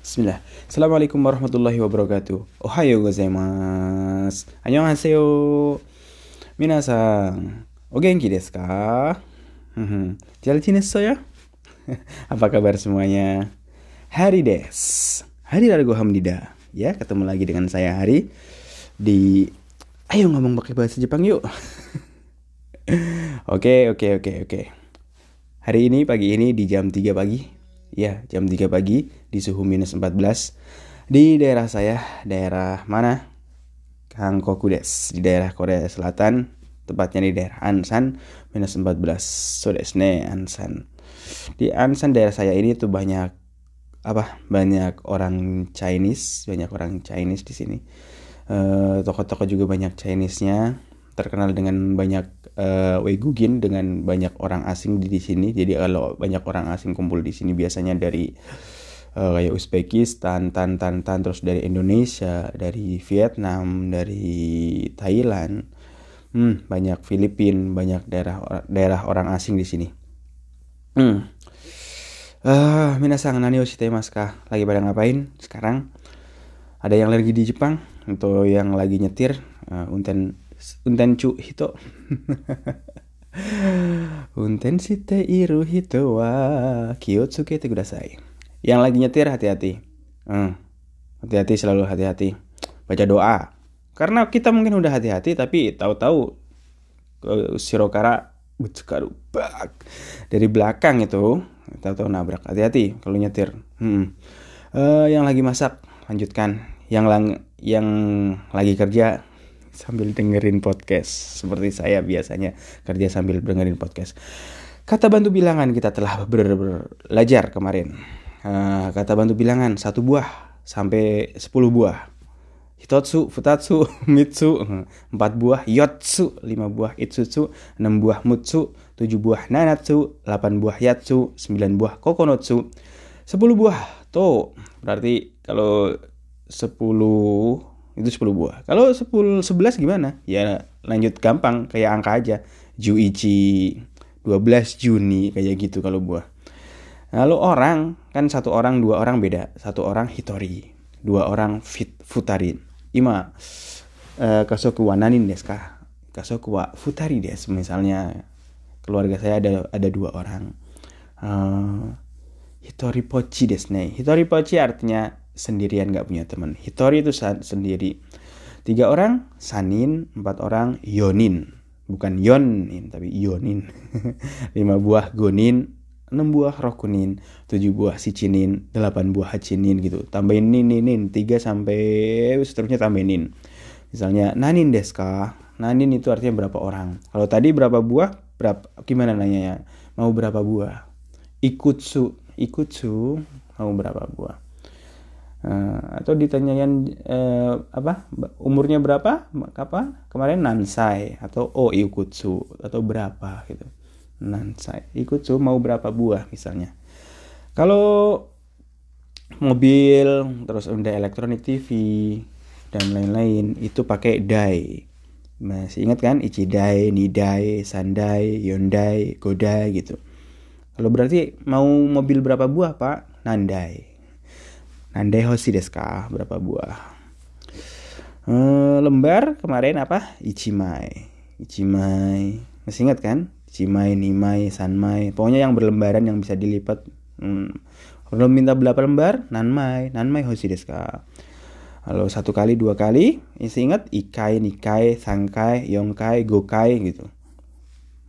Bismillah. Assalamualaikum warahmatullahi wabarakatuh. Ohayo gozaimasu. Annyeonghaseyo. Minasang. O genki desu ka? Jalitin ya? Apa kabar semuanya? Hari des. Hari lalu Hamdida. Ya, ketemu lagi dengan saya Hari di Ayo ngomong pakai bahasa Jepang yuk. Oke, oke, oke, oke. Hari ini pagi ini di jam 3 pagi ya jam 3 pagi di suhu minus 14 di daerah saya daerah mana? Hankoku des di daerah Korea Selatan tepatnya di daerah Ansan minus 14 so desne Ansan. Di Ansan daerah saya ini tuh banyak apa banyak orang Chinese banyak orang Chinese di sini. Toko toko-toko juga banyak Chinese-nya terkenal dengan banyak uh, Weigugin dengan banyak orang asing di, sini. Jadi kalau banyak orang asing kumpul di sini biasanya dari uh, kayak Uzbekistan, tan tan tan terus dari Indonesia, dari Vietnam, dari Thailand. Hmm, banyak Filipin, banyak daerah daerah orang asing di sini. Hmm. Uh, minasang nani oshite ka? Lagi pada ngapain sekarang? Ada yang lagi di Jepang untuk yang lagi nyetir uh, unten untenchu hito Untensite iru hito wa kiyotsukete kudasai. Yang lagi nyetir hati-hati. Hmm. Hati-hati selalu hati-hati. Baca doa. Karena kita mungkin udah hati-hati tapi tahu-tahu uh, sirokara buckaru bak dari belakang itu tahu-tahu nabrak. Hati-hati kalau nyetir. Hmm. Uh, yang lagi masak lanjutkan. Yang lang yang lagi kerja sambil dengerin podcast seperti saya biasanya kerja sambil dengerin podcast. Kata bantu bilangan kita telah belajar kemarin. Uh, kata bantu bilangan satu buah sampai sepuluh buah. Hitotsu, Futatsu, Mitsu, empat buah, Yotsu, lima buah, Itsutsu, enam buah, Mutsu, tujuh buah, Nanatsu, delapan buah, Yatsu, sembilan buah, Kokonotsu, sepuluh buah, To. Berarti kalau sepuluh itu 10 buah. Kalau 10 11 gimana? Ya lanjut gampang kayak angka aja. Juichi 12 Juni kayak gitu kalau buah. Lalu orang kan satu orang dua orang beda. Satu orang Hitori, dua orang fit, Futari. Ima uh, kasoku wa nanin desu ka? Kasoku wa Futari desu misalnya keluarga saya ada ada dua orang. Uh, Hitori Pochi desu ne. Hitori Pochi artinya sendirian nggak punya teman. Hitori itu sendiri. Tiga orang Sanin, empat orang Yonin. Bukan Yonin, tapi Yonin. Lima buah Gonin, enam buah Rokunin, tujuh buah Sicinin, delapan buah Hacinin gitu. Tambahin nin, nin, nin. tiga sampai seterusnya tambahin nin. Misalnya Nanin Deska. Nanin itu artinya berapa orang. Kalau tadi berapa buah, berapa gimana nanya Mau berapa buah? Ikutsu, ikutsu mau berapa buah? Uh, atau ditanyain uh, apa umurnya berapa? Apa kemarin nansai atau oh ikutsu atau berapa gitu. Nansai. Ikutsu mau berapa buah misalnya. Kalau mobil terus udah elektronik TV dan lain-lain itu pakai dai. Masih ingat kan? Ichidai nidai sandai yondai godai gitu. Kalau berarti mau mobil berapa buah pak? Nandai Nandai hoshi desu ka? Berapa buah? Uh, lembar kemarin apa? Ichimai. Ichimai. Masih ingat kan? Ichimai, nimai, sanmai. Pokoknya yang berlembaran yang bisa dilipat. Hmm. Kalau minta berapa lembar? Nanmai. Nanmai hoshi desu ka? Kalau satu kali, dua kali, masih ingat ikai, nikai, sangkai, yongkai, gokai gitu.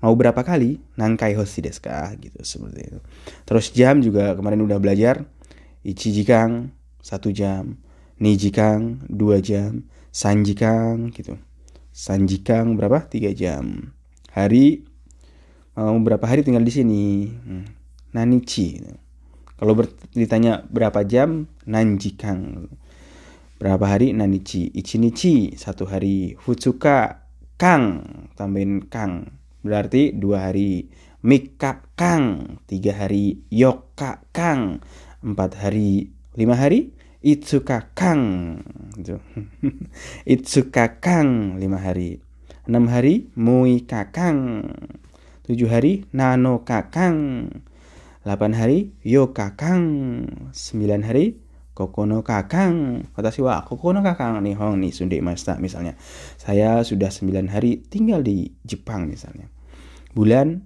Mau berapa kali? Nangkai hoshi desu ka? Gitu seperti itu. Terus jam juga kemarin udah belajar Ichijikang satu jam, Nijikang dua jam, Sanjikang gitu. Sanjikang berapa? Tiga jam. Hari mau berapa hari tinggal di sini? Hmm. Nanichi. Kalau ditanya berapa jam, Nanjikang. Berapa hari? Nanichi. Ichinichi satu hari. Futsuka kang tambahin kang berarti dua hari. Mika kang tiga hari. Yoka kang empat hari. Lima hari? Itsuka Kang. Gitu. Itsuka Kang lima hari. Enam hari Mui Kakang tujuh hari Nano Kakang delapan hari Yo Kakang sembilan hari kokono kakang watashi wa kokono kakang nihong ni sunde masta misalnya. Saya sudah 9 hari tinggal di Jepang misalnya. Bulan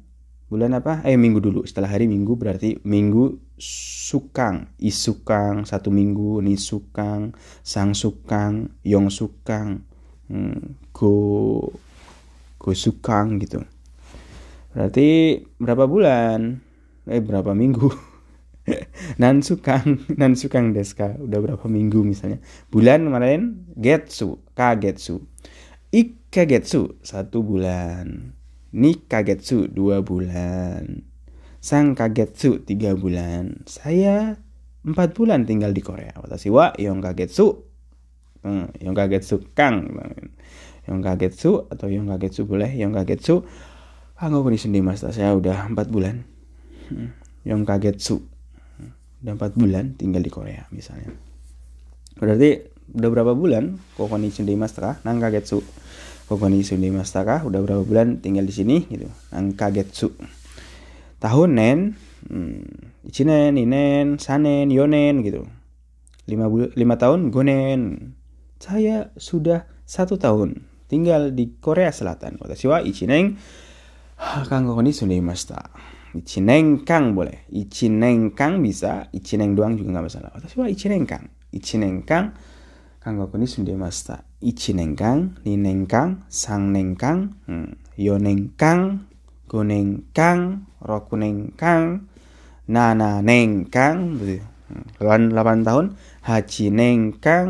bulan apa? Eh minggu dulu. Setelah hari minggu berarti minggu sukang isukang satu minggu ni sukang sang sukang yong sukang hmm, go go sukang gitu. Berarti berapa bulan? Eh berapa minggu? Nan sukang nan sukang deska udah berapa minggu misalnya? Bulan kemarin getsu kagetsu. Ikagetsu satu bulan. Ni kagetsu dua bulan sang kagetsu tiga bulan. Saya empat bulan tinggal di Korea. Watashi wa yong kagetsu hmm, yong kagetsu kang yong kagetsu atau yong kagetsu boleh yong kagetsu Kanggo kuni sendi mas saya udah empat bulan. Hmm. yang kagetsu udah empat bulan tinggal di Korea misalnya. Berarti udah berapa bulan kokoni sendi mas nang kagetsu kokoni sendi mas udah berapa bulan tinggal di sini gitu. Nang kagetsu tahun nen hmm, ichinen inen sanen yonen gitu lima, bul lima tahun gonen saya sudah satu tahun tinggal di Korea Selatan watashi wa ichineng Kanggo ni masta. Ichineng kang boleh. Ichineng kang bisa. Ichineng doang juga nggak masalah. Watashi wa ichineng kang. Ichineng kang. Kanggo ni masta. Ichineng kang. Nineng kang. Sangneng kang. Hmm. Yoneng kang. Goneng kang. Rokuneng kang. Nana neng kang. Hmm. 8, 8 tahun. Haji neng kang.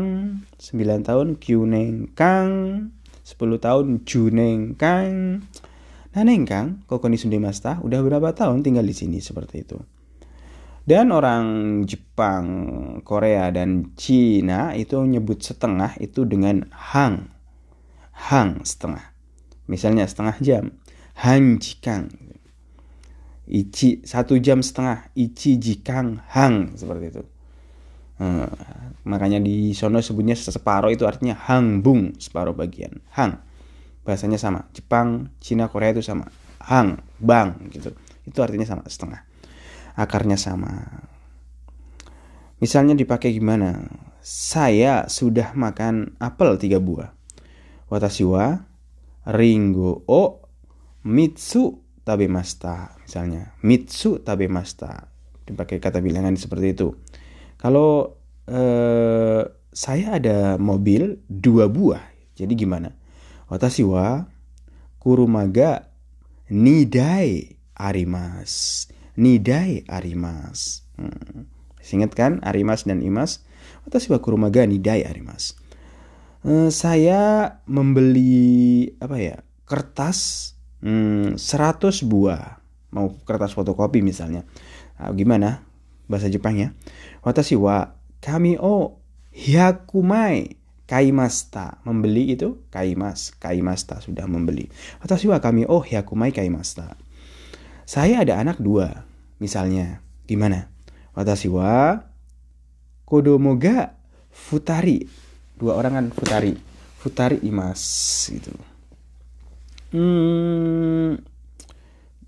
9 tahun. Kyuneng kang. 10 tahun. Juneng kang. Naneng Kang, Kokoni Sundemasta udah berapa tahun tinggal di sini seperti itu. Dan orang Jepang, Korea, dan Cina itu nyebut setengah itu dengan hang. Hang setengah. Misalnya setengah jam. Han jikang. Ichi satu jam setengah. Ichi jikang hang. Seperti itu. Hmm, makanya di sono sebutnya separuh itu artinya hang bung. Separuh bagian. Hang bahasanya sama Jepang Cina Korea itu sama hang bang gitu itu artinya sama setengah akarnya sama misalnya dipakai gimana saya sudah makan apel tiga buah watashi wa ringo o mitsu tabemasta misalnya mitsu tabemasta dipakai kata bilangan seperti itu kalau eh, saya ada mobil dua buah jadi gimana Watashi wa kurumaga nidai arimas. Nidai arimas. Hmm. Ingat kan arimas dan imas? Watashi wa kurumaga nidai arimas. Uh, saya membeli apa ya kertas hmm, 100 buah. Mau kertas fotokopi misalnya. Nah, gimana bahasa Jepangnya watashi wa kami o hyakumai kaimasta membeli itu kaimas kaimasta sudah membeli. Atau siwa kami oh ya kumai kaimasta saya ada anak dua misalnya. Gimana? Watashi wa kodomo ga futari. Dua orang kan futari. Futari imas gitu. Hmm,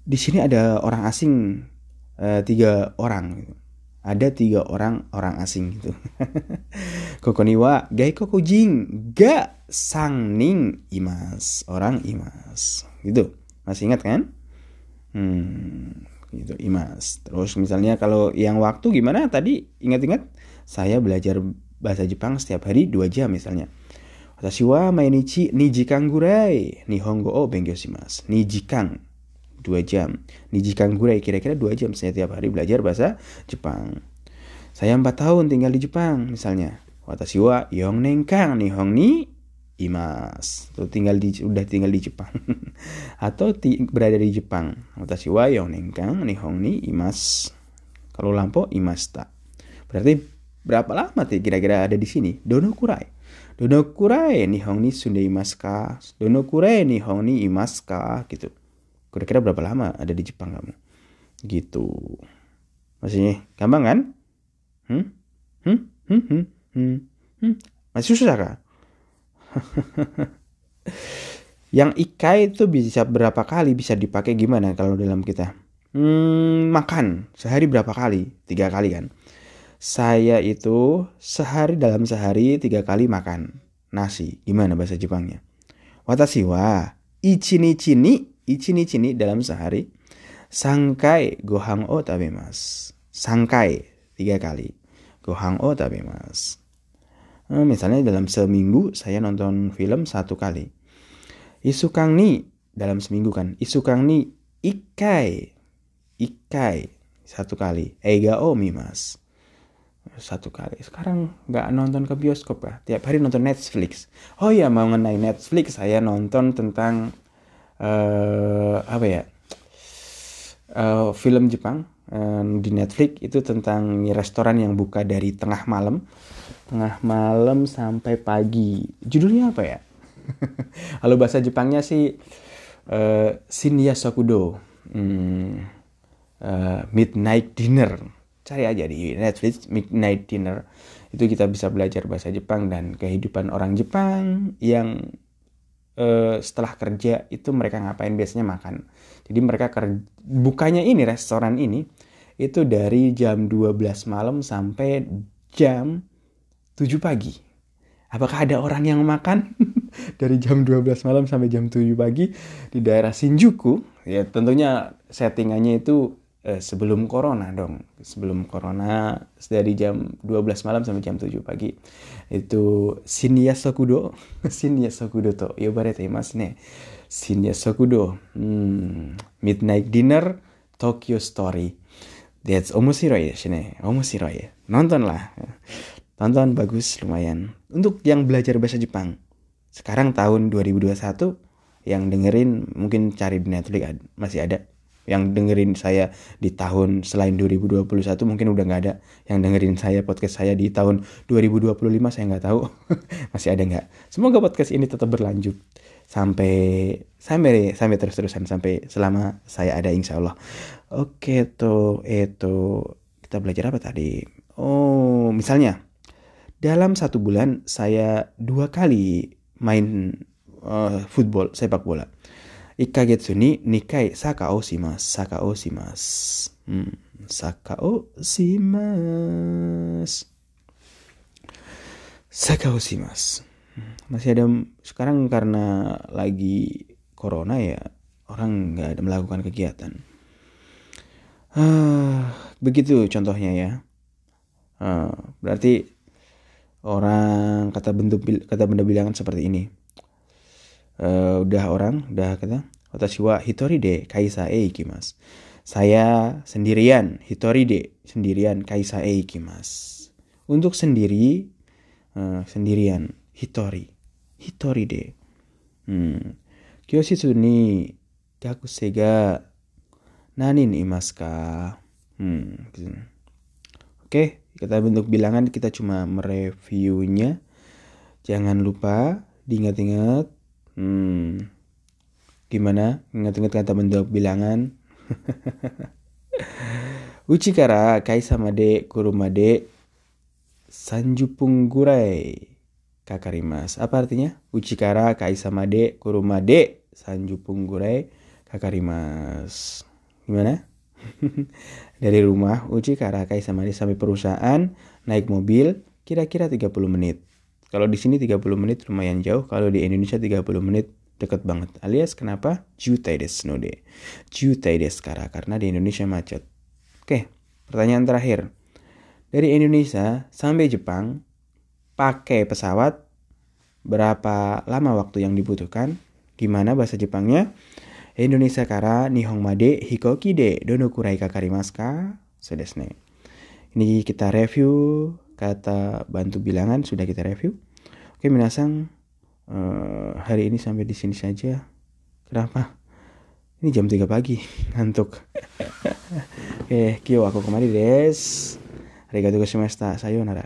di sini ada orang asing uh, tiga orang gitu ada tiga orang orang asing gitu. Kokoniwa gai kokujing ga sangning imas orang imas gitu. Masih ingat kan? Hmm, gitu imas. Terus misalnya kalau yang waktu gimana tadi ingat-ingat? Saya belajar bahasa Jepang setiap hari dua jam misalnya. Watashi wa mainichi nijikang gurai nihongo o bengyou shimasu. Nijikang dua jam. Niji Kanggurei kira-kira dua jam saya tiap hari belajar bahasa Jepang. Saya empat tahun tinggal di Jepang misalnya. Watashi wa yong nengkang nihong ni imas. Tuh tinggal di udah tinggal di Jepang. Atau ti, berada di Jepang. Watashi wa yong nengkang nihong ni imas. Kalau lampo imasta. Berarti berapa lama kira-kira ada di sini? Dono kurai. Dono kurai nihong ni sunde imaska. Dono kurai nihong ni imaska gitu kira-kira berapa lama ada di Jepang kamu gitu masih gampang kan hmm? Hmm? Hmm? Hmm? Hmm? Hmm? masih susah kah yang ikai itu bisa berapa kali bisa dipakai gimana kalau dalam kita hmm, makan sehari berapa kali tiga kali kan Saya itu sehari dalam sehari tiga kali makan nasi. Gimana bahasa Jepangnya? Watashi wa ichinichi ni ichinichi ni dalam sehari sangkai gohang o tabemas. Sangkai tiga kali. Gohang o tabemas. Eh, misalnya dalam seminggu saya nonton film satu kali. Isukang ni dalam seminggu kan. Isukang ni ikai. Ikai satu kali. Eiga o mimas satu kali sekarang nggak nonton ke bioskop ya tiap hari nonton Netflix oh ya mau mengenai Netflix saya nonton tentang uh, apa ya? Uh, film Jepang uh, di Netflix itu tentang restoran yang buka dari tengah malam. Tengah malam sampai pagi. Judulnya apa ya? Kalau bahasa Jepangnya sih uh, Shinya Sokudo hmm, uh, Midnight Dinner. Cari aja di Netflix Midnight Dinner. Itu kita bisa belajar bahasa Jepang dan kehidupan orang Jepang yang uh, setelah kerja itu mereka ngapain? Biasanya makan. Jadi mereka kerja, bukanya ini restoran ini itu dari jam 12 malam sampai jam 7 pagi. Apakah ada orang yang makan? Dari jam 12 malam sampai jam 7 pagi di daerah Shinjuku ya tentunya settingannya itu eh, sebelum corona dong. Sebelum corona dari jam 12 malam sampai jam 7 pagi. Itu Shinya Sokudo Shinya Sokudo to. Yobarete imasu ne. Shinya Sokudo hmm, Midnight Dinner Tokyo Story. That's omoshiroi desu ne. Omoshiroi nonton lah. Tonton bagus lumayan. Untuk yang belajar bahasa Jepang sekarang tahun 2021 yang dengerin mungkin cari di Netflix masih ada yang dengerin saya di tahun selain 2021 mungkin udah nggak ada yang dengerin saya podcast saya di tahun 2025 saya nggak tahu. Masih ada nggak? Semoga podcast ini tetap berlanjut. Sampai sampai sampai terus terusan sampai selama saya ada insya Allah. Oke tuh itu kita belajar apa tadi? Oh misalnya dalam satu bulan saya dua kali main uh, football sepak bola 1ヶ月に2回坂をします。坂をします。うん。坂をします。Saka mas. Masih ada sekarang karena lagi corona ya orang nggak ada melakukan kegiatan. Uh, begitu contohnya ya. Uh, berarti orang kata bentuk kata benda bilangan seperti ini uh, udah orang udah kata watashi wa hitori de kaisa e ikimasu saya sendirian hitori de sendirian kaisa e ikimasu untuk sendiri uh, sendirian hitori hitori de hmm. kyoshisu ni gakusei ga nanin imasu ka hmm. Gitu. oke kita bentuk bilangan kita cuma mereviewnya jangan lupa diingat-ingat Hmm. Gimana? Ingat-ingat kata bentuk bilangan? Uchi kara kai sama de kuruma de sanjupung gurai kakarimas. Apa artinya? Uchi kara kai sama de kuruma de sanjupung gurai kakarimas. Gimana? Dari rumah Uchi kara kai sama de sampai perusahaan naik mobil kira-kira 30 menit. Kalau di sini 30 menit lumayan jauh, kalau di Indonesia 30 menit dekat banget. Alias kenapa? Jutai desu no de. Jutai desu kara, karena di Indonesia macet. Oke, pertanyaan terakhir. Dari Indonesia sampai Jepang, pakai pesawat, berapa lama waktu yang dibutuhkan? Gimana bahasa Jepangnya? Indonesia kara Nihong made hikoki de dono kurai kakarimasu ka? Sudesne. Ini kita review kata bantu bilangan sudah kita review. Oke, minasang uh, hari ini sampai di sini saja. Kenapa? Ini jam 3 pagi, ngantuk. Oke, kyo aku kemari des. Arigatou gozaimashita. Sayonara.